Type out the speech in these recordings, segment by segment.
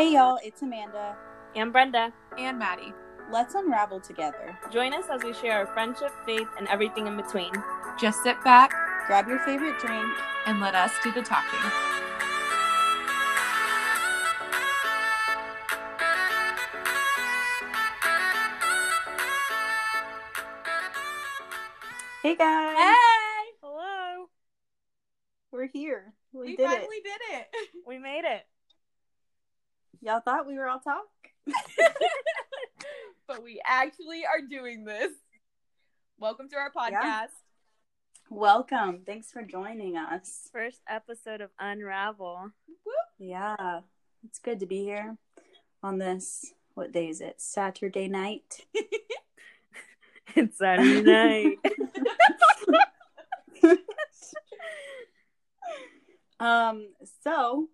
Hey y'all, it's Amanda. And Brenda. And Maddie. Let's unravel together. Join us as we share our friendship, faith, and everything in between. Just sit back Grab your favorite drink. and let us do the talking. Hey guys. Hey! Hello. We're here. We, We did finally it. did it. We made it. Y'all thought we were all talk? but we actually are doing this. Welcome to our podcast. Yeah. Welcome. Thanks for joining us. First episode of Unravel. Woo. Yeah. It's good to be here on this what day is it? Saturday night. It's Saturday night. um so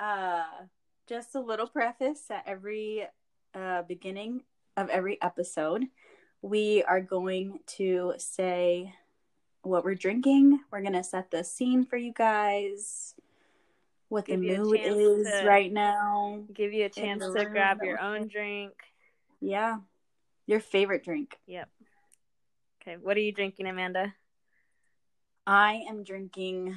uh just a little preface at every uh beginning of every episode we are going to say what we're drinking we're going to set the scene for you guys what Give the mood is right now Give you a chance to grab your own drink. yeah your favorite drink Yep. Okay, what are you drinking, Amanda? i am drinking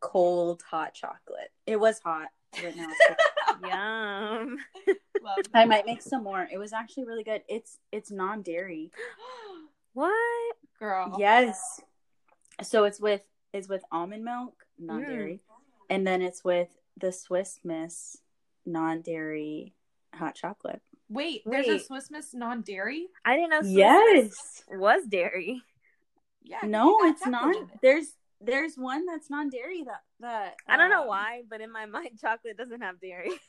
cold hot chocolate it was hot right now it's cold. Yum. Love I might make some more. It was actually really good. It's it's non-dairy. What? Girl. Yes. So it's with it's with almond milk, non-dairy, mm. and then it's with the Swiss Miss non-dairy hot chocolate. Wait, there's a Swiss Miss non-dairy? I didn't know Swiss Yes. Miss was dairy. Yeah. No, it's not. legitimate. There's there's one that's non-dairy that that I don't know um, why, but in my mind, chocolate doesn't have dairy.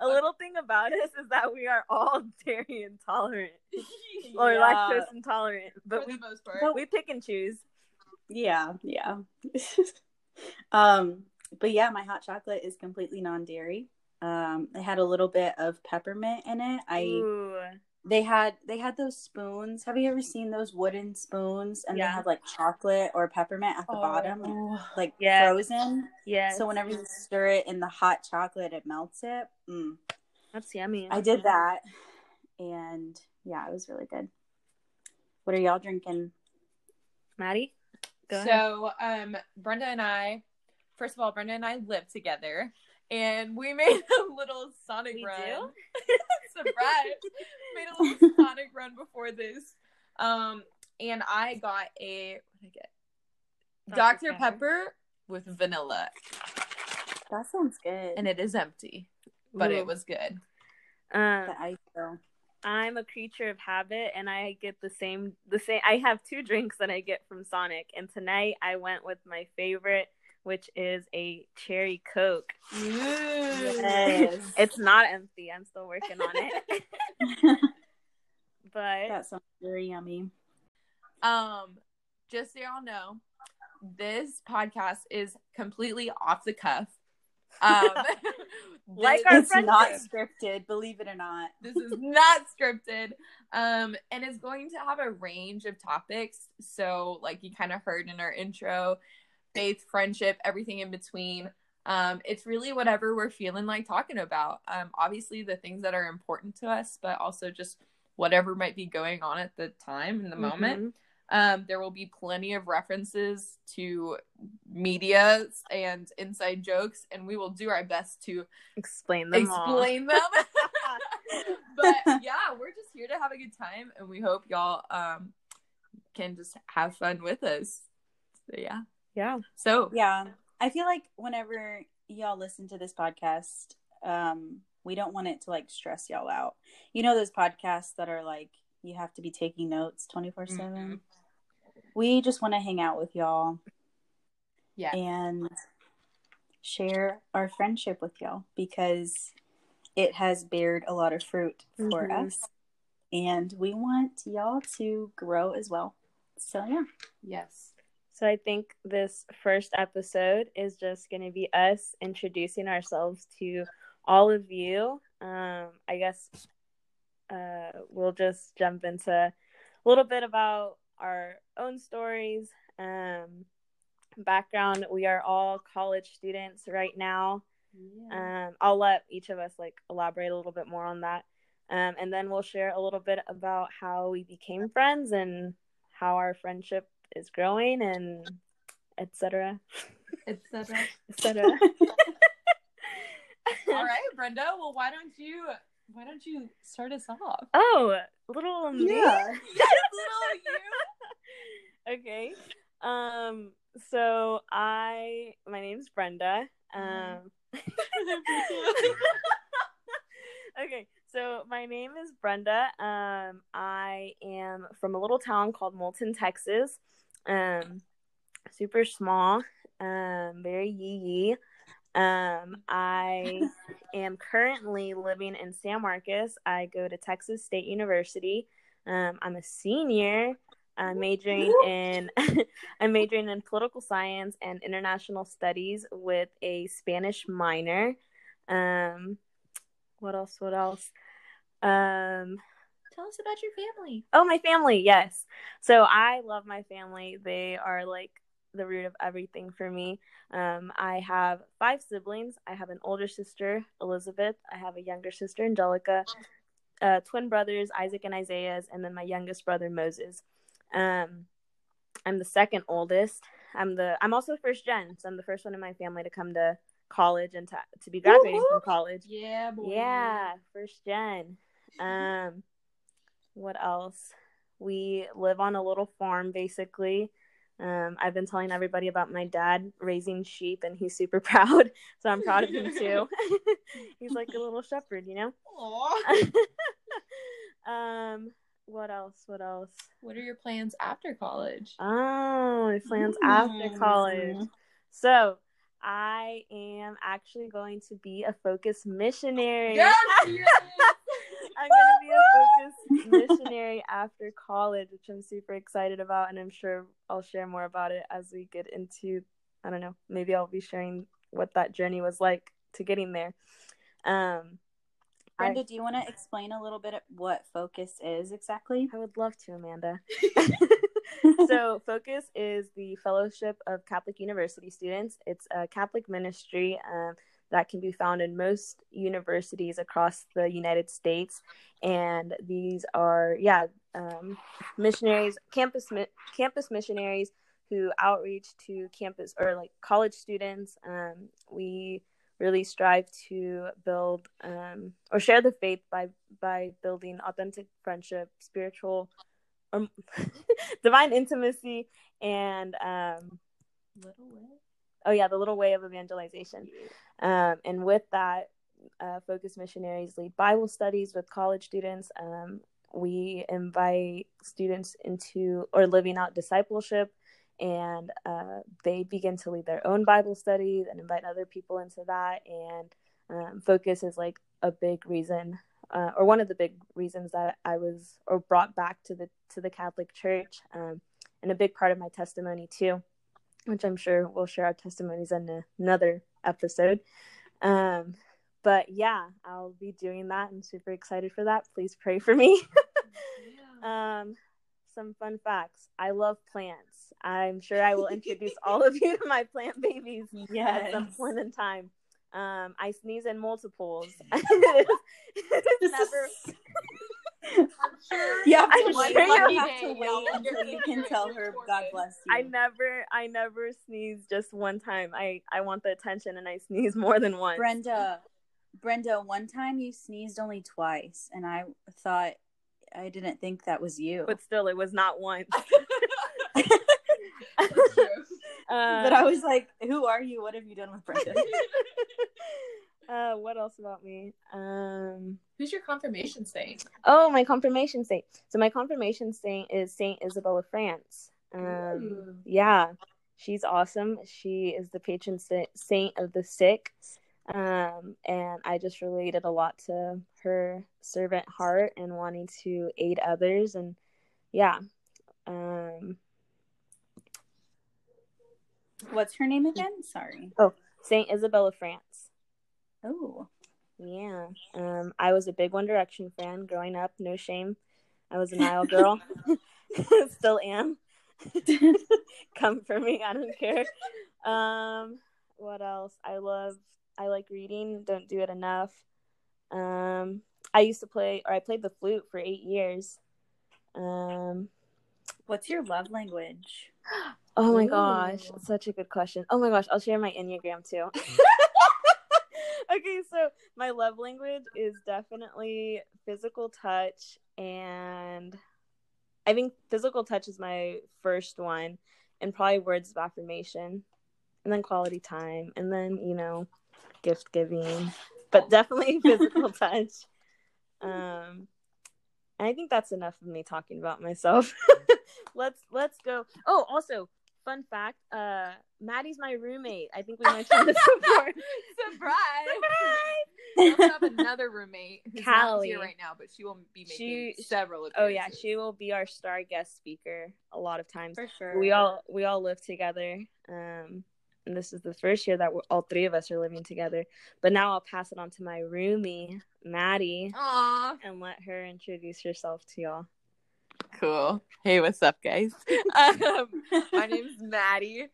a little thing about us is that we are all dairy intolerant or Yeah. lactose intolerant, For but the we most part. But- we pick and choose. Yeah, yeah. um, but yeah, my hot chocolate is completely non-dairy. Um, it had a little bit of peppermint in it. I Ooh. They had they had those spoons. Have you ever seen those wooden spoons? And Yeah. they have like chocolate or peppermint at the bottom, Oh. like Yes. frozen. Yeah. So whenever you stir it in the hot chocolate, it melts it. Mm. That's yummy. I did that, and yeah, it was really good. What are y'all drinking? Maddie? Go ahead. So, um, Brenda and I, first of all, Brenda and I live together, and we made a little Sonic We run. do? Surprise! made a little Sonic run before this, um, and I got a what did I get? Dr. Dr. Pepper with vanilla, That sounds good. and it is empty, but Ooh. it was good. Um, the ice though. I'm a creature of habit, and I get the same. The same. I have two drinks that I get from Sonic, and tonight I went with my favorite, which is a cherry Coke. Yes. it's not empty. I'm still working on it, but that sounds very yummy. Um, just so y'all know, this podcast is completely off the cuff. Um, Like our it's not scripted, believe it or not. this is not scripted. Um, and it's going to have a range of topics. So, like you kind of heard in our intro, faith, friendship, everything in between. Um, it's really whatever we're feeling like talking about. Um, obviously the things that are important to us, but also just whatever might be going on at the time in the moment. Mhm. Um, there will be plenty of references to media and inside jokes, and we will do our best to explain them all. explain them. but yeah, we're just here to have a good time, and we hope y'all um, can just have fun with us. So yeah. Yeah. So Yeah. I feel like whenever y'all listen to this podcast, um, we don't want it to like stress y'all out. You know those podcasts that are like you have to be taking notes 24 Mhm. 7? We just want to hang out with y'all yeah, and share our friendship with y'all because it has bared a lot of fruit for Mhm. us. And we want y'all to grow as well. So, yeah. yes, So I think this first episode is just going to be us introducing ourselves to all of you. Um, I guess uh, we'll just jump into a little bit about our own stories, um, background, we are all college students right now. Um, I'll let each of us like elaborate a little bit more on that. Um, and then we'll share a little bit about how we became friends and how our friendship is growing and etc. etc. etc. All right, Brenda. Well, why don't you why don't you start us off? Oh, little me. Yeah. yes, little you. okay. Um. So I, my name's Brenda. Um. okay. So my name is Brenda. Um. I am from a little town called Moulton, Texas. Um. Super small. Um. Very yee yee. Um. I am currently living in San Marcos. I go to Texas State University. Um, I'm a senior. I'm majoring in I'm majoring in political science and international studies with a Spanish minor. Um, what else? What else? Um, Tell us about your family. oh, my family. Yes. So I love my family. They are like the root of everything for me. Um, I have five siblings. I have an older sister, Elizabeth. I have a younger sister, Angelica. Uh, twin brothers, Isaac and Isaiah, and then my youngest brother, Moses. Um, I'm the second oldest. I'm the. I'm also first gen, so I'm the first one in my family to come to college and to to be graduating from college. Yeah, boy. Yeah, first gen. Um, what else? We live on a little farm, basically. Um, I've been telling everybody about my dad raising sheep, and he's super proud. So I'm proud of him too. he's like a little shepherd, you know. Um, what else? What else? What are your plans after college? Oh, my plans after Mm. college. So I am actually going to be a focus missionary. Yes, I'm gonna be a focus missionary after college, which I'm super excited about, and I'm sure I'll share more about it as we get into. I don't know. Maybe I'll be sharing what that journey was like to getting there. Um, Brenda, do you want to explain a little bit what focus is exactly? I would love to, Amanda. so focus is the fellowship of catholic university students it's a catholic ministry um, that can be found in most universities across the united states and these are yeah um, missionaries campus mi- campus missionaries who outreach to campus or like college students um, we really strive to build um, or share the faith by by building authentic friendship spiritual um, divine intimacy and um. Oh yeah the little way of evangelization. Um and with that uh, focus missionaries lead bible studies with college students. Um we invite students into or living out discipleship and uh, they begin to lead their own bible studies and invite other people into that. And um, focus is like a big reason uh, or one of the big reasons that I was or brought back to the to the Catholic Church, um, and a big part of my testimony too, which I'm sure we'll share our testimonies in another episode. Um, but yeah, I'll be doing that. I'm super excited for that. Please pray for me. um, some fun facts. I love plants. I'm sure I will introduce all of you to my plant babies at some point in time. Um, I sneeze in multiples. It's never- Yeah, I'm I'm sure sure you- you have to wait until you can tell her God bless you. I never, I never sneeze just one time. I, I want the attention, and I sneeze more than once. Brenda, Brenda, one time you sneezed only twice, and I thought I didn't think that was you. but still, it was not once. Uh, but I was like, "Who are you? What have you done with Brenda?" uh, what else about me? Um, Who's your confirmation saint? oh, my confirmation saint. So my confirmation saint is Saint Isabel of France. Um, Ooh. yeah, she's awesome. She is the patron saint of the sick. Um, and I just related a lot to her servant heart and wanting to aid others. And yeah, um, What's her name again? Sorry. Oh, Saint Isabel of France. Oh, Yeah. Um, I was a big One Direction fan growing up. No shame. I was a Niall girl. Still am. come for me. I don't care. Um, what else? I love. I like reading. Don't do it enough. Um, I used to play, or I played the flute for eight years. Um, What's your love language? oh my gosh, such a good question. Oh my gosh, I'll share my enneagram too. Okay, so my love language is definitely physical touch, and I think physical touch is my first one, and probably words of affirmation, and then quality time, and then you know, gift giving, but definitely physical touch. Um, and I think that's enough of me talking about myself. let's let's go. Oh, also, fun fact, uh Maddie's my roommate. I think we mentioned this before. Surprise! Surprise. We also have another roommate who's not here Callie. right now, but she will be making She- several. Oh yeah, she will be our star guest speaker a lot of times. For sure. We all we all live together. Um and this is the first year that we're, all three of us are living together. But now I'll pass it on to my roomie, Maddie, Aw, and let her introduce herself to y'all. Cool. Hey, what's up, guys? um, my name's Maddie.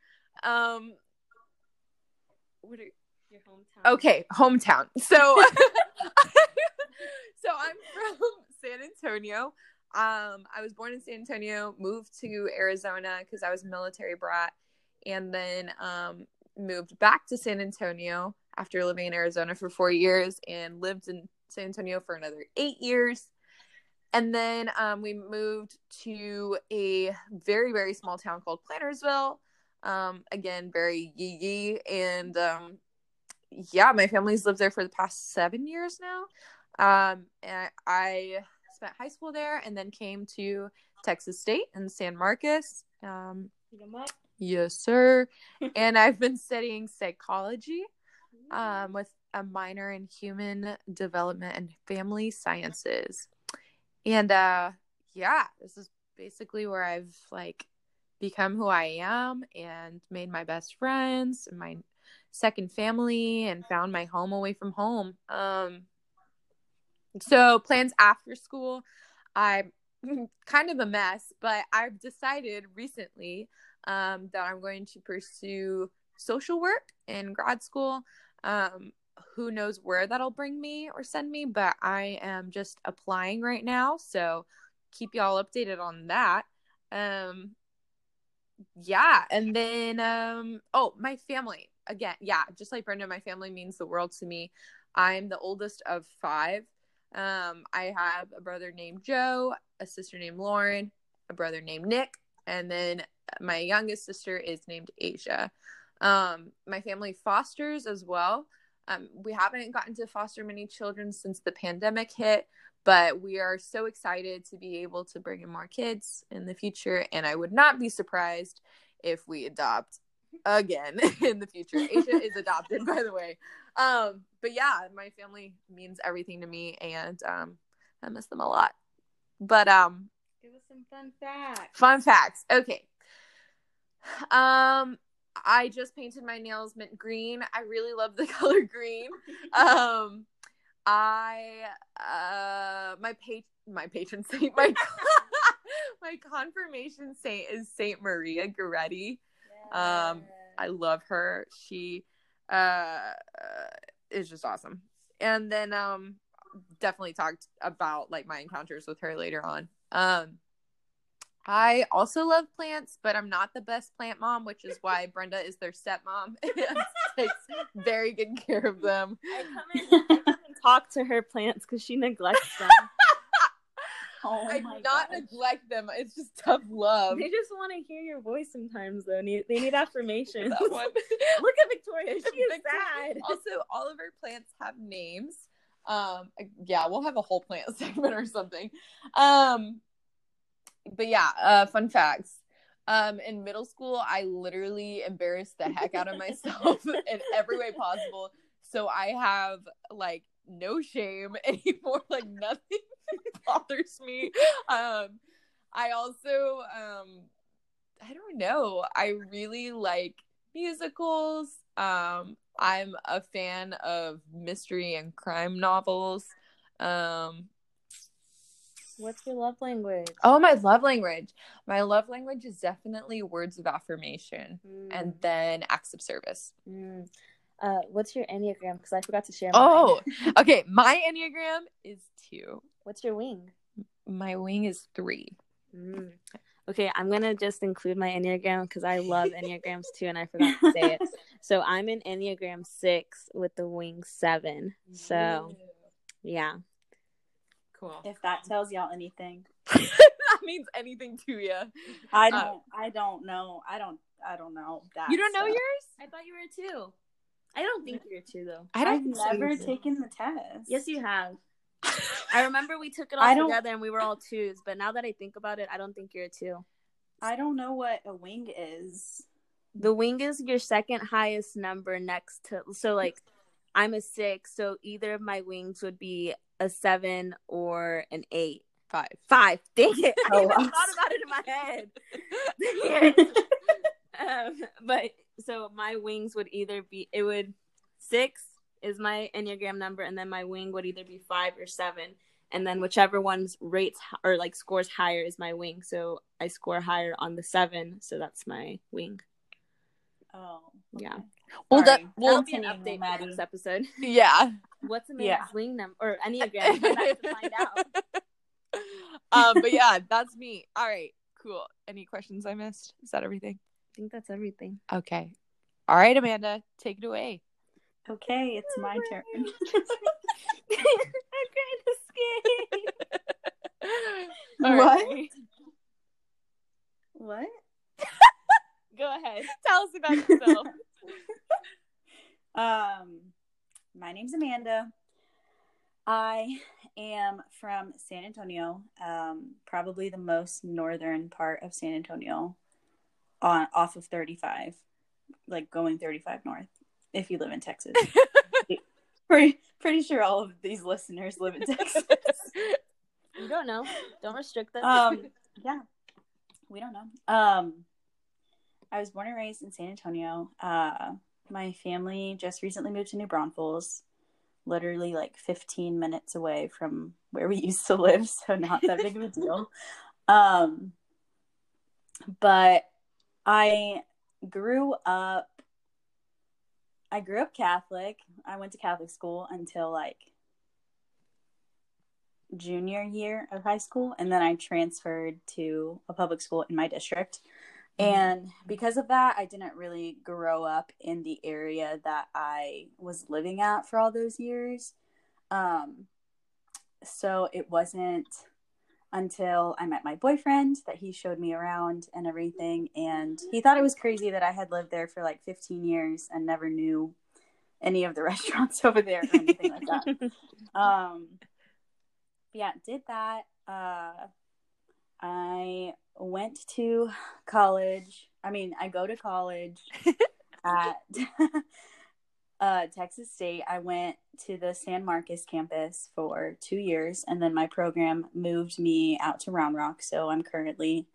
Um, what are, Your hometown. okay, hometown. So, so I'm from San Antonio. Um, I was born in San Antonio, moved to Arizona because I was military brat, and then um, moved back to San Antonio after living in Arizona for four years and lived in San Antonio for another eight years. And then um, we moved to a very, very small town called Plantersville. Um, again, very yee yee. And um, yeah, my family's lived there for the past seven years now. Um, and I spent high school there and then came to Texas State in San Marcos. Um, yes, sir. and I've been studying psychology um, with a minor in human development and family sciences. And uh, yeah, this is basically where I've like become who I am and made my best friends, and my second family, and found my home away from home. Um, so plans after school, I'm kind of a mess, but I've decided recently um, that I'm going to pursue social work in grad school. Um, who knows where that'll bring me or send me, but I am just applying right now. So keep y'all updated on that. Um, yeah. And then, um, oh, my family again. Yeah. Just like Brenda, my family means the world to me. I'm the oldest of five. Um, I have a brother named Joe, a sister named Lauren, a brother named Nick, and then my youngest sister is named Asia. Um, my family fosters as well. Um, we haven't gotten to foster many children since the pandemic hit, but we are so excited to be able to bring in more kids in the future. And I would not be surprised if we adopt again in the future. Asia is adopted, by the way. Um, but yeah, my family means everything to me, and um, I miss them a lot. But um, Give us some fun facts. Fun facts. Okay. Um I just painted my nails mint green. I really love the color green. Um I uh my pa- my patron saint my my confirmation saint is Saint Maria Goretti. Um, I love her. She uh, uh is just awesome. And then um definitely talked about like my encounters with her later on. Um I also love plants, but I'm not the best plant mom, which is why Brenda is their stepmom and takes very good care of them. I come in, I come and talk to her plants because she neglects them. oh I do not gosh. neglect them. It's just tough love. they just want to hear your voice sometimes, though. They need affirmation. That one. Look at Victoria. She is Victoria- sad. Also, all of our plants have names. Um, yeah, we'll have a whole plant segment or something. Um, but yeah, uh, fun facts. Um, in middle school, I literally embarrassed the heck out of myself in every way possible. So I have like no shame anymore. Like nothing bothers me. Um, I also, um, I don't know. I really like musicals. Um, I'm a fan of mystery and crime novels. Um, What's your love language? Oh, my love language. My love language is definitely words of affirmation and then acts of service. Mm. Uh, what's your enneagram? Because I forgot to share. My Oh, okay. My Enneagram is two. what's your wing? My wing is three. Mm. Okay, I'm gonna just include my enneagram because I love enneagrams too, and I forgot to say it. So I'm an enneagram six with the wing seven. So yeah, cool. If that tells y'all anything, that means anything to you. I Uh, don't. I don't know. I don't. I don't know that. You don't know stuff. yours? I thought you were a two. I don't think you're a two though. I don't I've think so never either. taken the test. Yes, you have. I remember we took it all I don't- together and we were all twos, but now that I think about it, I don't think you're a two. I don't know what a wing is. The wing is your second highest number next to so like I'm a six, so either of my wings would be a seven or an eight. Five. Five. Dang it. I Oh, even wow. thought about it in my head. Um, but so my wings would either be it would six is my enneagram number, and then my wing would either be five or seven, and then whichever one's rates or like scores higher is my wing. So I score higher on the seven, so that's my wing. Oh. Yeah. Okay. Well, that Sorry. well, That'll be an continue, update for Maddie. next episode. yeah. What's Amanda's Yeah. wing number or enneagram? We'll have to find out. um, but yeah, that's me. All right, cool. Any questions I missed? Is that everything? I think that's everything. Okay. All right, Amanda, take it away. Okay, it's my turn. I'm kind of scared. All What? right. what? Go ahead. Tell us about yourself. Um, my name's Amanda. I am from San Antonio, um, probably the most northern part of San Antonio, on off of 35, like going 35 north. If you live in Texas, pretty pretty sure all of these listeners live in Texas. You don't know. Don't restrict them. um, yeah, we don't know. Um, I was born and raised in San Antonio. Uh, my family just recently moved to New Braunfels, literally like 15 minutes away from where we used to live, so not that big of a deal. Um, but I grew up. I grew up Catholic. I went to Catholic school until like junior year of high school and then I transferred to a public school in my district. And because of that, I didn't really grow up in the area that I was living at for all those years. Um, so it wasn't until I met my boyfriend that he showed me around and everything. And he thought it was crazy that I had lived there for like 15 years and never knew any of the restaurants over there or anything like that um yeah did that uh i went to college i mean i go to college at uh texas state. I went to the san marcos campus for two years and then my program moved me out to round rock. So i'm currently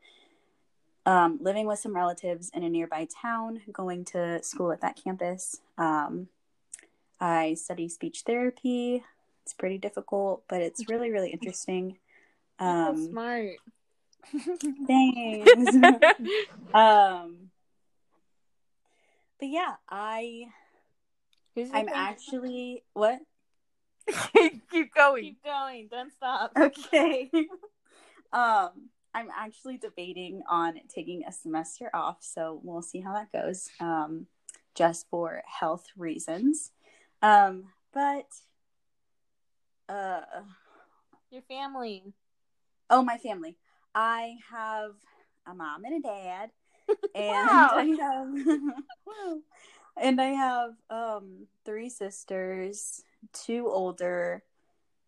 um, living with some relatives in a nearby town going to school at that campus. Um, i study speech therapy. It's pretty difficult, but it's really, really interesting. You're so Um, smart. thanks. um, but yeah, I Who's I'm actually what? Keep going. Keep going. Don't stop. Okay. um, I'm actually debating on taking a semester off, so we'll see how that goes. Um, just for health reasons. Um, but uh Your family. Oh, my family. I have a mom and a dad, and Wow. I have, and I have um three sisters, two older,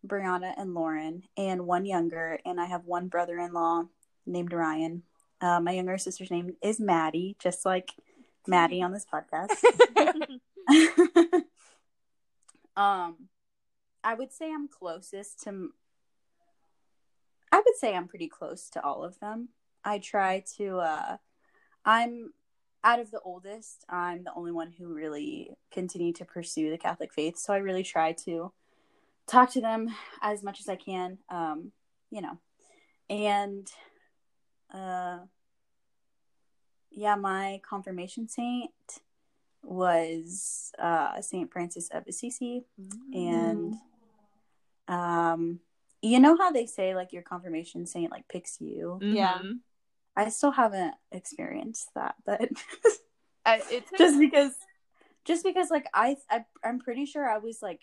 Brianna and Lauren, and one younger, and I have one brother-in-law named Ryan. Uh, my younger sister's name is Maddie, just like Maddie on this podcast. um, I would say I'm closest to. Would say I'm pretty close to all of them. I try to. uh I'm out of the oldest. I'm the only one who really continued to pursue the Catholic faith, so I really try to talk to them as much as I can. Um, you know, and uh yeah, my confirmation saint was uh Saint Francis of Assisi and um you know how they say like your confirmation saint like picks you Yeah. Mhm. i still haven't experienced that but Uh, it's just because just because like I, I i'm pretty sure i was like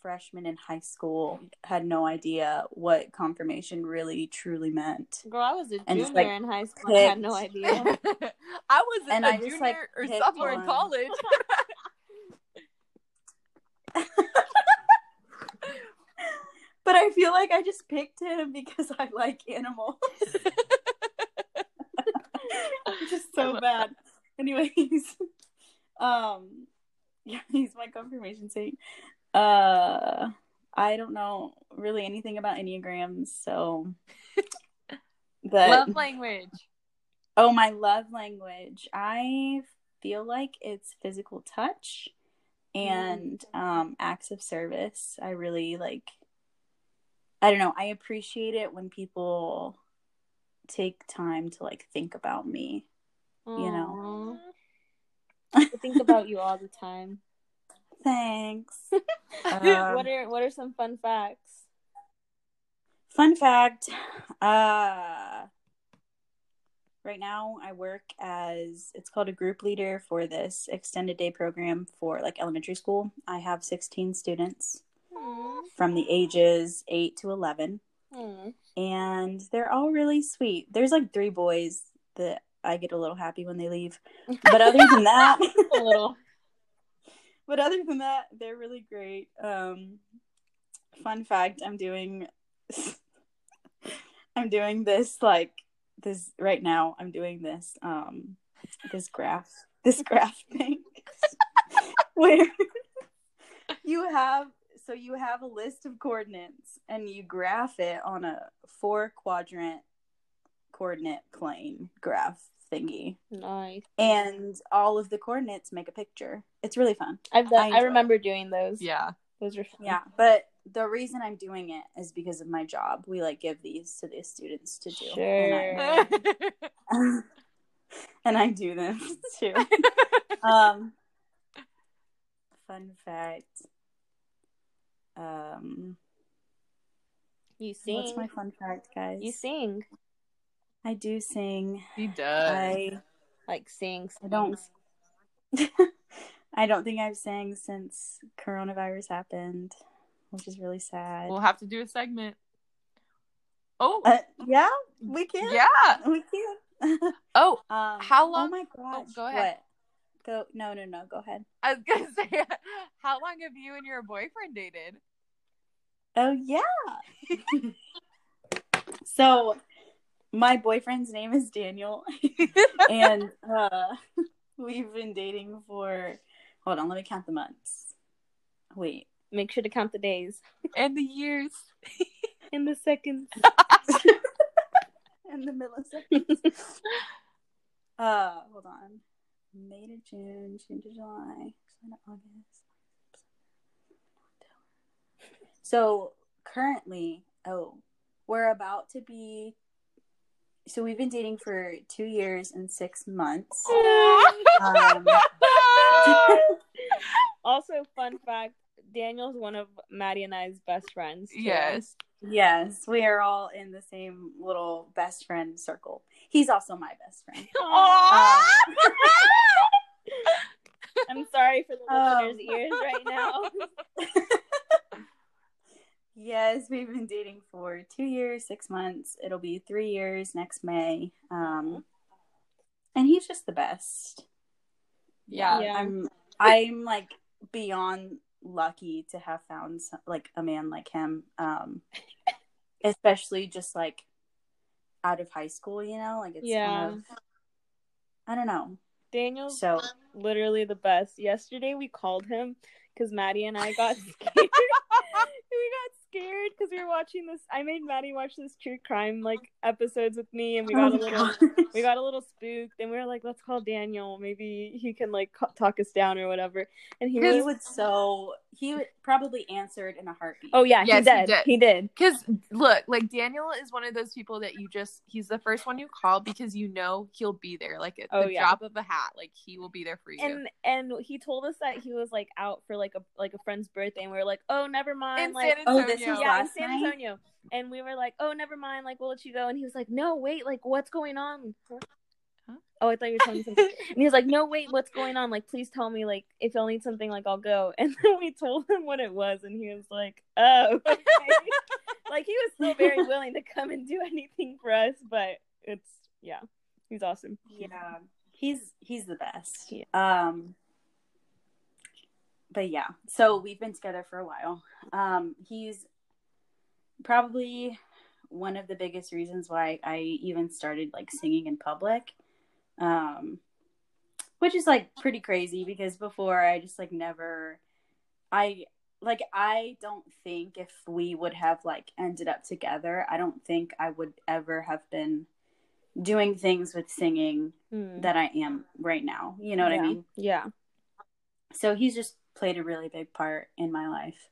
freshman in high school had no idea what confirmation really truly meant Girl, I was a And junior just, like, in high school. I had no idea. I was And a I just, junior like, or picked sophomore in college. but i feel like i just picked him because i like animals. Is so bad. Anyways um yeah he's my confirmation saint. Uh i don't know really anything about enneagrams so but Love language. oh my love language. I feel like it's physical touch and um acts of service. I really like i don't know i appreciate it when people take time to like think about me You know. I think about you all the time. thanks Um, what are what are some fun facts? Fun fact uh, right now, I work as it's called a group leader for this extended day program for like elementary school. I have 16 students. From the ages 8 to 11, Hmm. and they're all really sweet. There's like three boys that I get a little happy when they leave, but other than that, A little. but other than that, they're really great. Um, fun fact: I'm doing, I'm doing this like this right now. I'm doing this um this graph this graph thing where you have so you have a list of coordinates and you graph it on a four quadrant coordinate plane graph thingy Nice. and all of the coordinates make a picture. It's really fun. I've done, I I, enjoy it. remember doing those. Yeah. Those are fun. Yeah, but the reason I'm doing it is because of my job. We like give these to the students to do. Sure. And I, and I do them too. um fun fact. Um You sing. what's my fun fact, guys? You sing. I do sing. he does. I Like sing. I don't sings. I don't think I've sang since coronavirus happened, which is really sad. We'll have to do a segment. Oh, Uh, yeah, we can. yeah. we can. Oh, um, How Oh long- my gosh! go ahead. What? Go. No, no, no. Go ahead. I was gonna say, how long have you and your boyfriend dated? Oh yeah. so, my boyfriend's name is Daniel, and uh, we've been dating for. Hold on, let me count the months. Wait. Make sure to count the days and the years. and the seconds. And the milliseconds. uh, hold on. May to June, June to July, July to August. So currently, oh, we're about to be. So we've been dating for two years and six months. Um, also, fun fact: Daniel's one of Maddie and I's best friends. too. yes. yes, we are all in the same little best friend circle. He's also my best friend. Aw. I'm sorry for the Um, listeners' ears right now. Yes, we've been dating for two years, six months. It'll be three years next May. Um, and he's just the best. Yeah. Yeah. I'm I'm like beyond lucky to have found some, like a man like him. Um, especially just like out of high school, you know, like it's Yeah. kind of I don't know. Daniel's So literally the best. Yesterday we called him because Maddie and I got scared. we got scared because we were watching this. I made Maddie watch this true crime like episodes with me, and we oh got Oh a little. gosh. We got a little spooked, and we were like, "Let's call Daniel. Maybe he can like ca- talk us down or whatever." And he he was would so he probably answered in a heartbeat. Oh yeah, Yes, he he did. did. He did. Because look, like Daniel is one of those people that you just he's the first one you call because you know he'll be there. Like at Oh, the yeah. drop of a hat, like he will be there for you. And and he told us that he was like out for like a like a friend's birthday, and we were like, oh, never mind. In like, San Oh, this was yeah, in last San night? Antonio. And we were like, oh, never mind. Like, we'll let you go. And he was like, no, wait. Like, what's going on? Huh? Oh, I thought you were telling me something. And he was like, no, wait, what's going on? Like, please tell me. Like, if y'all need something, like, I'll go. And then we told him what it was, and he was like, oh, okay. like he was still very willing to come and do anything for us, but it's yeah, he's awesome. Yeah, he's he's the best. Yeah. Um, but yeah, so we've been together for a while. Um, he's probably one of the biggest reasons why I even started like singing in public. Um, which is like pretty crazy because before I just like never, I like I don't think if we would have like ended up together, I don't think I would ever have been doing things with singing Hmm. that I am right now. You know what Yeah. I mean? Yeah. So he's just played a really big part in my life.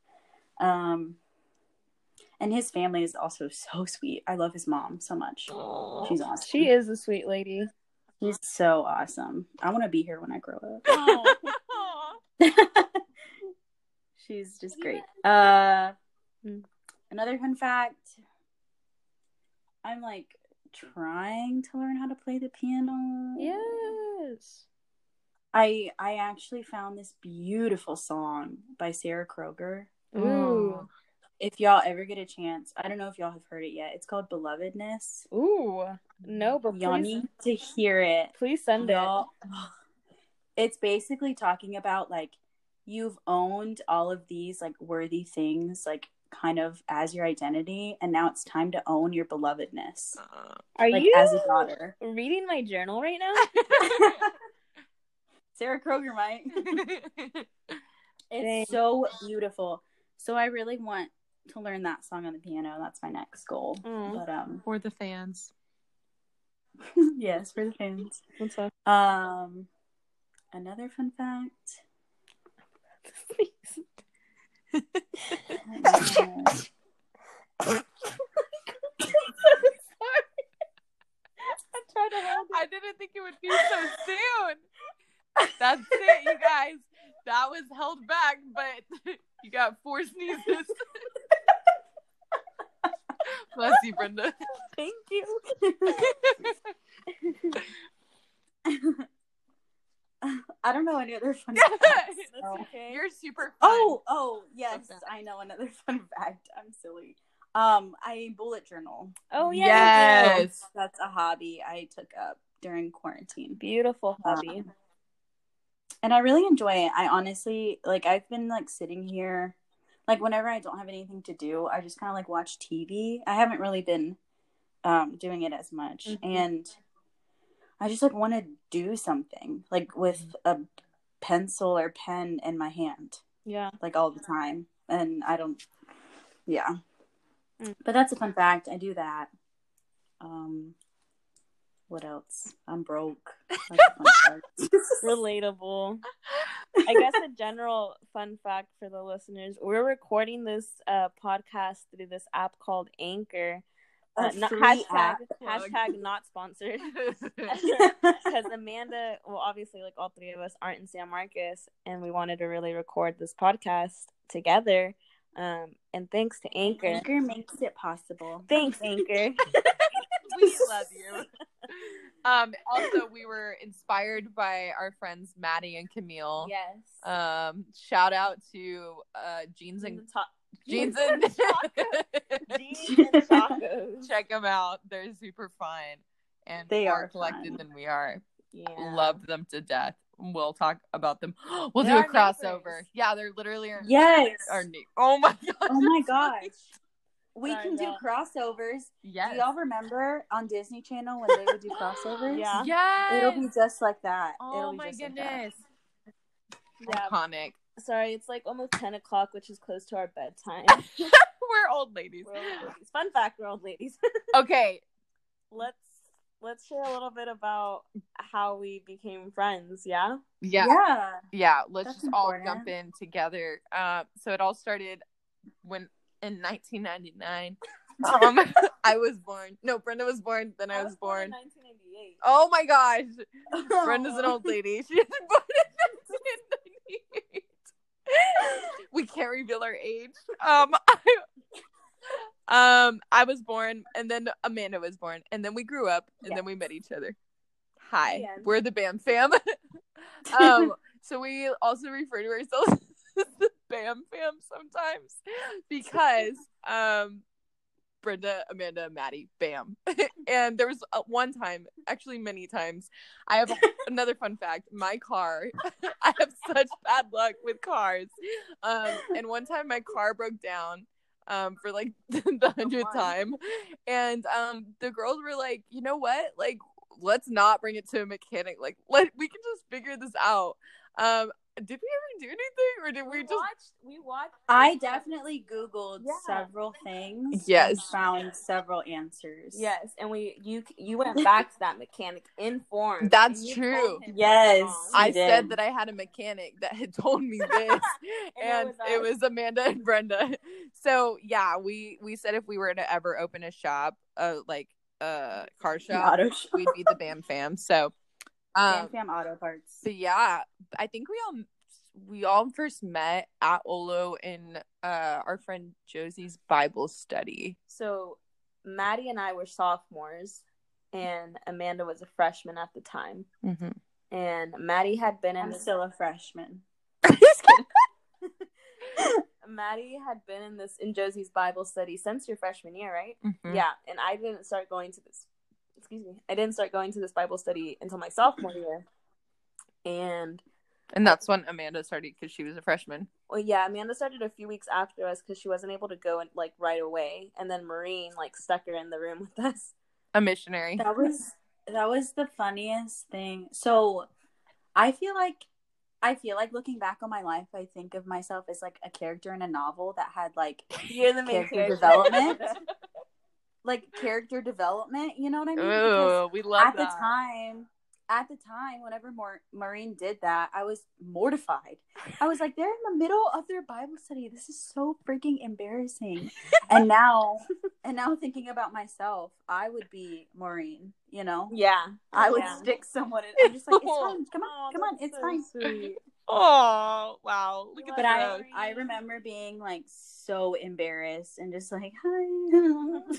Um and his family is also so sweet. I love his mom so much. She's awesome. She is a sweet lady. She's so awesome. I want to be here when I grow up. Aw. She's just great. Uh Mm. another fun fact. I'm like trying to learn how to play the piano. Yes. I I actually found this beautiful song by Sarah Kroger. Ooh. If y'all ever get a chance, I don't know if y'all have heard it yet. It's called Belovedness. Ooh. No, but Y'all please, need to hear it. please send it. Y'all, it's basically talking about like you've owned all of these like worthy things, like kind of as your identity, and now it's time to own your belovedness, Are like you as a daughter. reading my journal right now? Sarah Kroger might. It's Dang. so beautiful. So I really want to learn that song on the piano. That's my next goal. Mm. But um For the fans. yes, for the fans. What's up? Um another fun fact. Uh, I tried to hold I didn't think it would be so soon. That's it, you guys. That was held back, but you got four sneezes. Bless you, Brenda. Thank you. I don't know any other fun facts. so- okay. You're super fun. Oh, oh, yes, Okay. I know another fun fact. I'm silly. Um, I bullet journal. Oh yeah. yes. That's a hobby I took up during quarantine. Beautiful hobby. Um, and I really enjoy it. I honestly like I've been like sitting here like whenever I don't have anything to do, I just kind of like watch TV. I haven't really been um doing it as much Mhm. and I just like want to do something like with a pencil or pen in my hand yeah. like all the time and I don't yeah. Mm. But that's a fun fact. I do that. Um what else? I'm broke. That's a fun fact. Relatable. I guess a general fun fact for the listeners: we're recording this uh, podcast through this app called Anchor. Uh, not, hashtag app. hashtag not sponsored. Because Amanda, well, obviously, like all three of us aren't in San Marcos, and we wanted to really record this podcast together. Um, and thanks to Anchor. Anchor makes it possible. Thanks, Anchor. we love you. Um, also, we were inspired by our friends Maddie and Camille. yes. Um, shout out to uh, Jeans and top. Jeans Jeans and Jeans and tacos. Check them out. They're super fun and They more are collected fun. than we are. Yeah. Love them to death. We'll talk about them. We'll They do a crossover. neighbors. Yeah, they're literally our, Yes. our ne- Oh my god. Oh my gosh. We can do crossovers. Yes. Do y'all remember on Disney Channel when they would do crossovers? Yeah. Yes. It'll be just like that. Oh It'll be my just like that. goodness. Yeah. Iconic. Sorry, it's like almost 10 o'clock, which is close to our bedtime. We're old ladies. We're old ladies. Fun fact, we're old ladies. Okay, Let's let's share a little bit about how we became friends. Yeah. Yeah. Yeah. Yeah. Let's That's just all jump in together. Um, so it all started when in 1999. Um, I was born. No, Brenda was born. Then I, was, born. in 1998. Oh my gosh, Brenda's an old lady. She was born in 1998. we can't reveal our age. Um, I, um, I was born, and then Amanda was born, and then we grew up, and then we met each other. Hi, Yeah. we're the Bam Fam. um, so we also refer to ourselves as the Bam Fam sometimes because um. Brenda, Amanda, Maddie, Bam. and there was uh, one time, actually many times. I have another fun fact. My car, I have such bad luck with cars. Um, and one time my car broke down um, for like the hundredth fun. time, and um, the girls were like, you know what, like let's not bring it to a mechanic. Like let we can just figure this out. Um, did we ever do anything, or did we, We just? watched. We watched. I definitely Googled Yeah. several things. Yes. And found several answers. Yes, and we you you went back to that mechanic informed. That's true. Yes. I I did. said that I had a mechanic that had told me this, and it it was was, Amanda and Brenda. So yeah, we we said if we were to ever open a shop, uh, like a car shop, shop. we'd be the Bam Fam. So, Bam um, Fam Auto Parts. but yeah, I think we all we all first met at Olo in uh our friend Josie's Bible study. So Maddie and I were sophomores, and Amanda was a freshman at the time. Mm-hmm. And Maddie had been in I'm this. still a freshman. Maddie had been in this in Josie's Bible study since your freshman year, right? Mm-hmm. Yeah, and I didn't start going to this. Excuse me, I didn't start going to this Bible study until my sophomore year. And and that's when Amanda started because she was a freshman. well, yeah, Amanda started a few weeks after us because she wasn't able to go and like right away. And then Maureen like stuck her in the room with us. A missionary. That was that was the funniest thing. So I feel like I feel like looking back on my life, I think of myself as like a character in a novel that had like You're the main Character character. development. like character development. You know what I mean? Ooh, we love at that. the time, at the time, whenever Maur- Maureen did that, I was mortified. I was like, they're in the middle of their Bible study. This is so freaking embarrassing. and now, and now thinking about myself, I would be Maureen. You know, Yeah, I would Yeah. stick someone in. I'm just like, it's fine. Come on, come on, it's fine. Sweet. Oh wow! Look at But the I, growth. I remember being like so embarrassed and just like, hi.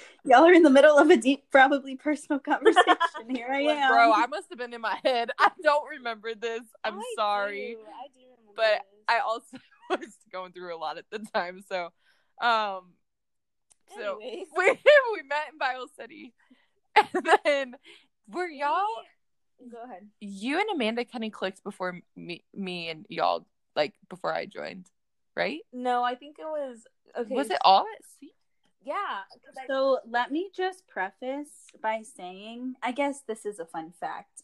Y'all are in the middle of a deep, probably personal conversation. Here I Like, am. bro, I must have been in my head. I don't remember this. I'm I sorry, do. I do remember but this. I also was going through a lot at the time. So, um, so Anyways. we we met in Bible study, and then were y'all Go ahead. you and Amanda kind of clicked before me me and y'all like before I joined, right? No, I think it was okay. Was it all at sea? Yeah. 'cause I- So let me just preface by saying, I guess this is a fun fact.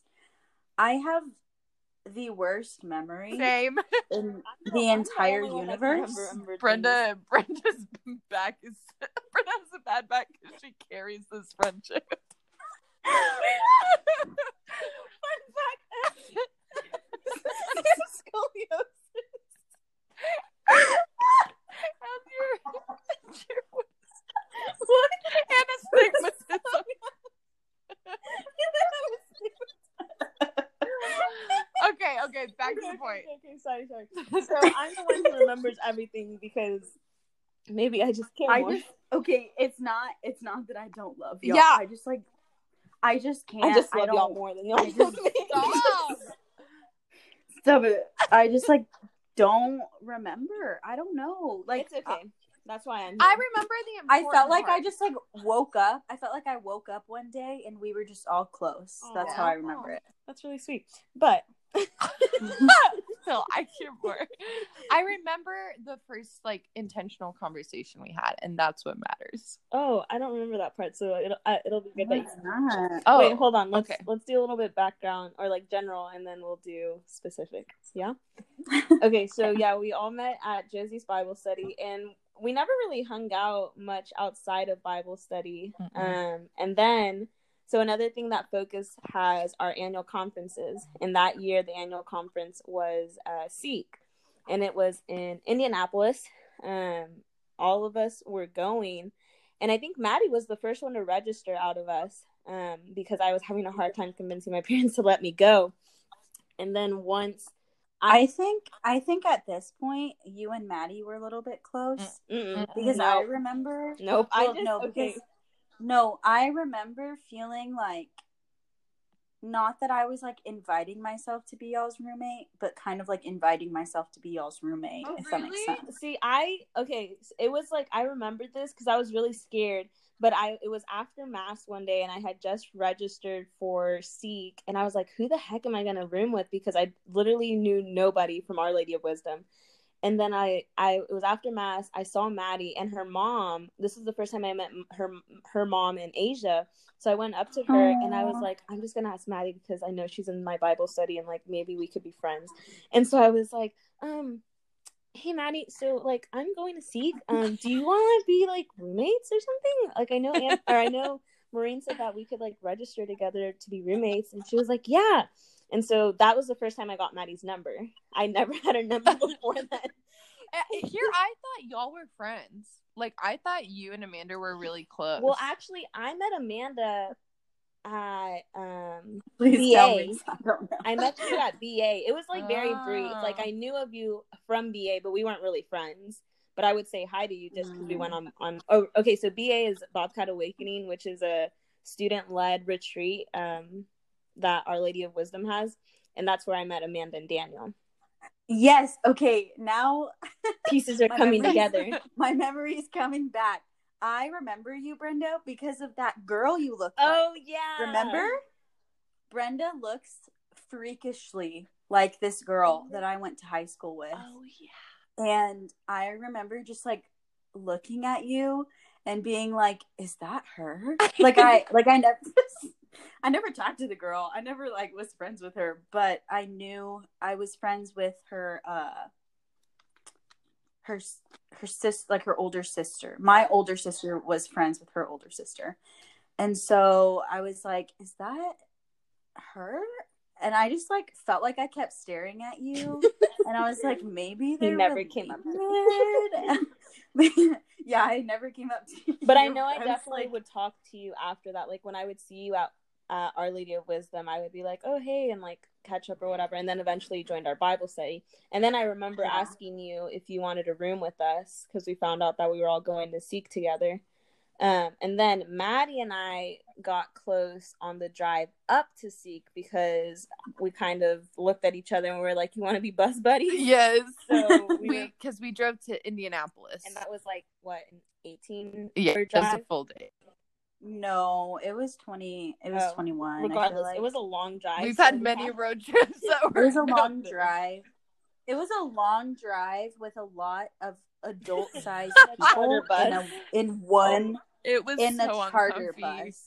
I have the worst memory Same. in the entire only universe. can remember things. Brenda Brenda's back is Brenda has a bad back because she carries this friendship. Fun fact. Scoliosis. Your, your what? And astigmatism. okay, okay, back to the point. Okay, okay, sorry, sorry. So I'm the one who remembers everything because maybe I just can't. I just okay. It's not. It's not that I don't love y'all. Yeah. I just like. I just can't. I just love don't, y'all more than y'all I love me. Stop. Stop it. I just like don't remember. I don't know. Like it's okay. That's why I'm. I remember the I felt like I just like woke up. I felt like I woke up one day and we were just all close. That's how I remember it. That's really sweet. But Phil, I hear more. I remember the first like intentional conversation we had, and that's what matters. oh, I don't remember that part, so it'll uh, it'll be good that you. It's not. Oh, Wait, hold on. Let's okay. let's do a little bit background or like general, and then we'll do specific. Yeah. Okay, so yeah, we all met at Josie's Bible study, and we never really hung out much outside of Bible study. Mm-mm. Um, and then So another thing that Focus has are annual conferences, and that year the annual conference was uh, Seek, and it was in Indianapolis. Um, all of us were going, and I think Maddie was the first one to register out of us um, because I was having a hard time convincing my parents to let me go. And then once I think I think at this point you and Maddie were a little bit close Mm-mm. because No. I remember Nope. I Well, just no, okay. because no, I remember feeling like not that I was like inviting myself to be y'all's roommate, but kind of like inviting myself to be y'all's roommate, Oh, if that makes sense. See, I okay. It was like I remembered this because I was really scared. But I it was after mass one day, and I had just registered for Seek, and I was like, "Who the heck am I gonna room with?" Because I literally knew nobody from Our Lady of Wisdom. And then I, I it was after mass. I saw Maddie and her mom. This is the first time I met her her mom in Asia. So I went up to her and I was like, I'm just gonna ask Maddie because I know she's in my Bible study and like maybe we could be friends. And so I was like, um, hey Maddie, so like I'm going to Seek. Um, do you want to be like roommates or something? Like I know, Ann- or I know Maureen said that we could like register together to be roommates, and she was like, yeah. And so that was the first time I got Maddie's number. I never had her number before then. Uh, Here, I thought y'all were friends. Like, I thought you and Amanda were really close. Well, actually, I met Amanda at um Please tell me. BA. I don't know. I met you at BA. It was like very brief. Ah. Like I knew of you from BA, but we weren't really friends. But I would say hi to you just because we went on on. Oh, okay. So BA is Bobcat Awakening, which is a student led retreat um, that Our Lady of Wisdom has, and that's where I met Amanda and Daniel. Yes. Okay. Now Pieces are coming together. my memory is coming back. I remember you, Brenda, because of that girl you looked like. Oh like. yeah, Remember? Brenda looks freakishly like this girl mm-hmm. that I went to high school with. Oh yeah. And I remember just like looking at you and being like, "Is that her?" Like I like I never I never talked to the girl. I never like was friends with her, but I knew I was friends with her uh her her sis like her older sister. My older sister was friends with her older sister. And so I was like, "Is that her?" And I just like felt like I kept staring at you and I was like, maybe they never came up yeah, I never came up to you. But I know I was definitely like, would talk to you after that. Like when I would see you at uh, Our Lady of Wisdom, I would be like, "Oh hey," and like catch up or whatever. And then eventually joined our Bible study. And then I remember Yeah. asking you if you wanted a room with us because we found out that we were all going to Seek together. Um, and then Maddie and I got close on the drive up to Seek because we kind of looked at each other and we were like, "You want to be bus buddies?" yes. So we, we because we drove to Indianapolis. and that was like what an eighteen yeah, hour it a full day. No, it was twenty it was Oh, twenty one. Regardless like. it was a long drive We've so had we many had- road trips that it was a long nothing. drive. It was a long drive with a lot of adult sized people in, a, in one It was in so a charter uncomfy. bus.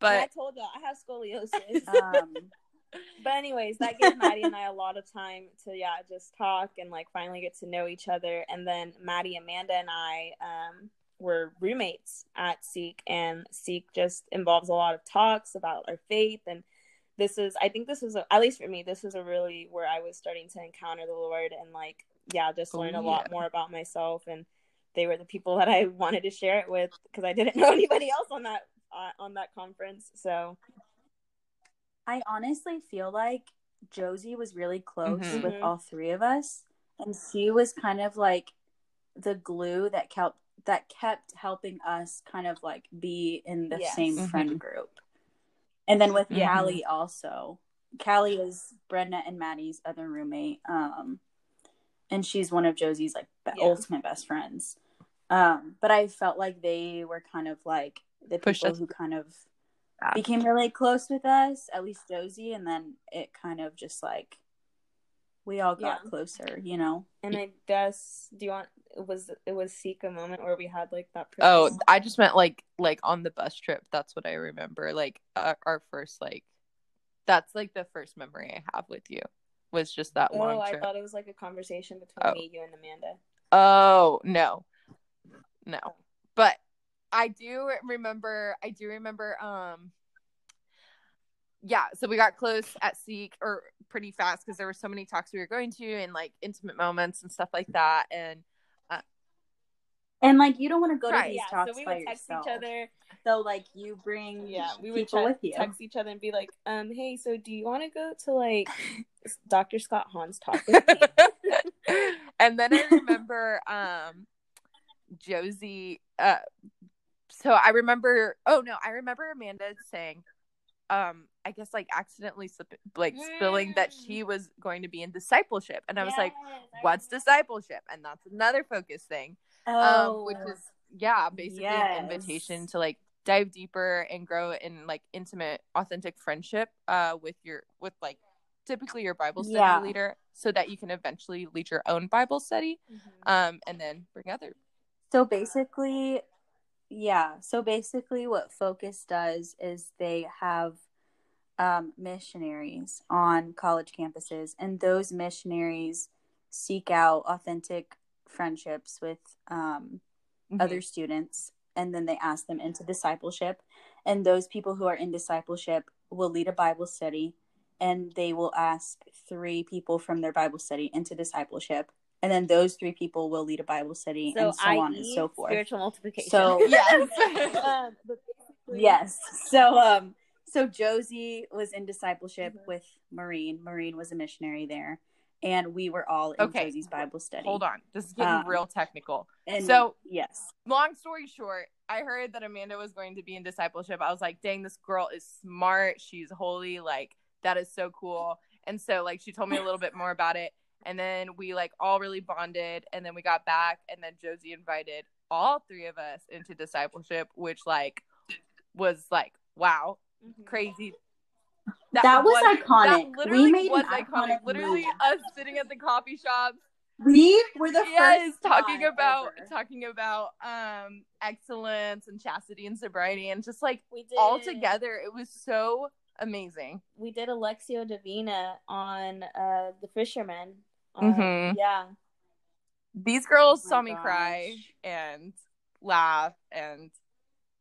And I But told y'all I have scoliosis. Um, but anyways, that gave Maddie and I a lot of time to yeah, just talk and like finally get to know each other. And then Maddie, Amanda, and I um were roommates at Seek and Seek just involves a lot of talks about our faith and this is I think this was a, at least for me, this was a really where I was starting to encounter the Lord and like yeah, just Oh, learn a lot more about myself and they were the people that I wanted to share it with because I didn't know anybody else on that uh, on that conference. So I honestly feel like Josie was really close Mhm. with Mhm. all three of us, and she was kind of like the glue that kept that kept helping us kind of like be in the Yes. same Mhm. friend group. And then with Yeah. Callie also. Callie is Brenda and Maddie's other roommate. Um and she's one of Josie's like be- Yeah. ultimate best friends. Um but I felt like they were kind of like the Pushed people us who kind of back. became really close with us, at least Josie, and then it kind of just like we all got Yeah. closer, you know. And I guess do you want it was it was seek a moment where we had like that oh, personal- I just meant like like on the bus trip. That's what I remember. Like our, our first like that's like the first memory I have with you was just that Oh, long I thought it was like a conversation between Oh. me, you, and Amanda. Oh no, no. But I do remember. I do remember. Um, yeah, so we got close at Seek or pretty fast because there were so many talks we were going to and like intimate moments and stuff like that. And And like you don't want to go to these yeah, talks so we by would text yourself. each other. So like you bring Yeah, we would people te- with you. text each other and be like, um, hey, so do you want to go to like Dr. Scott Hahn's talk with me? and then I remember um Josie uh so I remember oh no, I remember Amanda saying um I guess like accidentally slip, like spilling that she was going to be in discipleship and I was like what's discipleship and that's another focus thing Oh, um which is yeah basically yes. an invitation to like dive deeper and grow in like intimate authentic friendship uh with your with like typically your bible study Yeah. leader so that you can eventually lead your own bible study Mhm. um and then bring others So basically, yeah. So basically, what Focus does is they have um, missionaries on college campuses, and those missionaries seek out authentic friendships with um, other students, and then they ask them into discipleship. And those people who are in discipleship will lead a Bible study, and they will ask three people from their Bible study into discipleship. And then those three people will lead a Bible study, So, and so on and so forth. Spiritual multiplication. So yes um, yes, so um, so Josie was in discipleship Mhm. with Maureen. Maureen was a missionary there, and we were all in Okay. Josie's Bible study. hold on this is getting Um, real technical And So- yes, long story short i heard that amanda was going to be in discipleship i was like dang this girl is smart she's holy like that is so cool and so like she told me a little bit more about it and then we like all really bonded and then we got back and then josie invited all three of us into discipleship which like was like wow. Crazy That was iconic. We literally made was an iconic. iconic Literally, us sitting at the coffee shop. we were the yes first talking about ever. talking about um excellence and chastity and sobriety and just like We did all together it was so amazing We did a Lectio Divina on uh the Fisherman. Um, Mhm. Yeah. these girls Oh my saw me cry and laugh and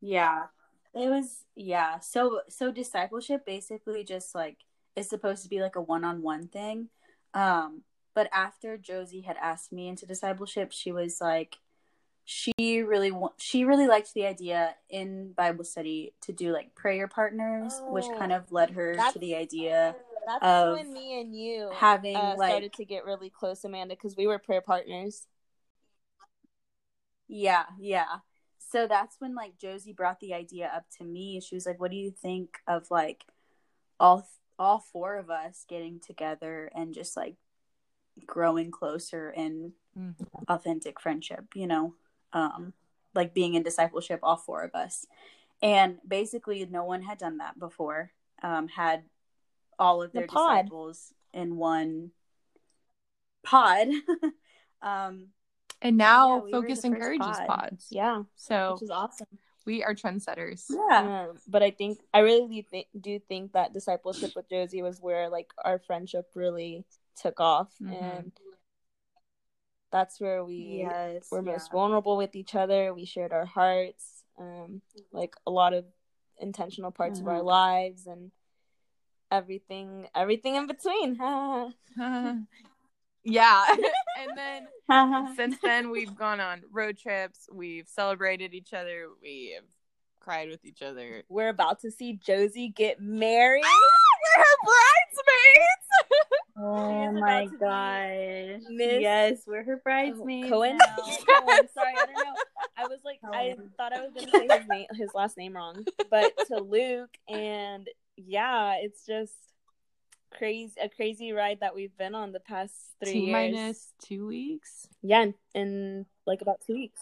Yeah. It was yeah. So so discipleship basically just like is supposed to be like a one-on-one thing. Um but after Josie had asked me into discipleship, she was like she really wa- she really liked the idea in Bible study to do like prayer partners, which Oh, kind of led her to the idea That's of when me and you having uh, like started to get really close, Amanda, because we were prayer partners. Yeah, yeah. So that's when like Josie brought the idea up to me. She was like, "What do you think of like all all four of us getting together and just like growing closer in Mhm. authentic friendship, you know? Um like being in discipleship all four of us." And basically no one had done that before. Um had all of The their pod. disciples in one pod. um and now Yeah, we focus encourages pod. pods Yeah, so which is awesome. we are trendsetters yeah. Um, but I think I really th- do think that discipleship with Josie was where like our friendship really took off, Mhm. and that's where we Yes. were yeah. most vulnerable with each other. We shared our hearts, um, like a lot of intentional parts of our Mhm. lives, and everything, everything in between. yeah and then uh-huh. since then we've gone on road trips we've celebrated each other we have cried with each other We're about to see Josie get married. Ah, we're her bridesmaids Oh my gosh. Miss- Yes, we're her bridesmaids. Cohen? now. Cohen. Sorry, I don't know. I was like, I thought I was gonna say his name, his last name wrong, but to Luke, and yeah, it's just crazy, a crazy ride that we've been on the past three T years. minus two weeks Yeah, in, in like about two weeks.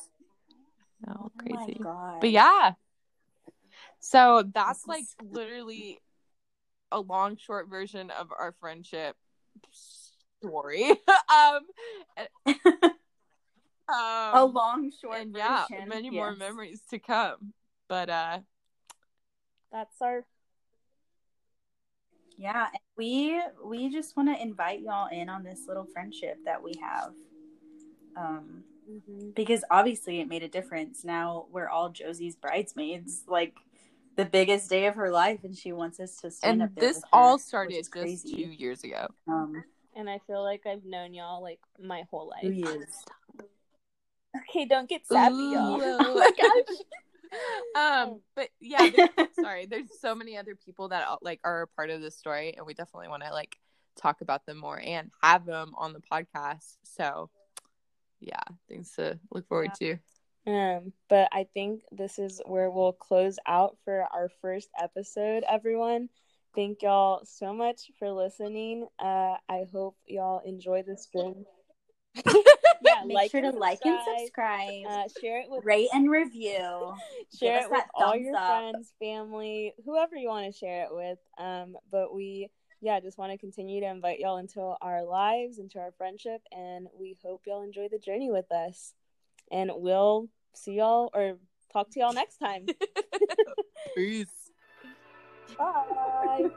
no Oh crazy my but yeah so that's This like literally a long short version of our friendship story um um, a long short and yeah version. many more memories to come but uh That's our Yeah, we we just want to invite y'all in on this little friendship that we have. Um because obviously it made a difference. Now we're all Josie's bridesmaids. Like the biggest day of her life, and she wants us to stand And up there this with her, all started just crazy. two years ago. Um, And I feel like I've known y'all like my whole life. two years. Okay, don't get sappy, Ooh. y'all. Oh my gosh. Um, but yeah, there's- sorry. There's so many other people that like are a part of this story, and we definitely want to like talk about them more and have them on the podcast. So, yeah, things to look forward to. Um, but I think this is where we'll close out for our first episode, everyone. Thank y'all so much for listening. Uh, I hope y'all enjoy this stream. yeah, Make sure to like and subscribe. subscribe, Uh, share it with rate and review. share us it with all your up. friends, family, whoever you want to share it with. Um, but we, yeah, just want to continue to invite y'all into our lives, into our friendship, and we hope y'all enjoy the journey with us. And we'll see y'all or talk to y'all next time. Peace. Bye.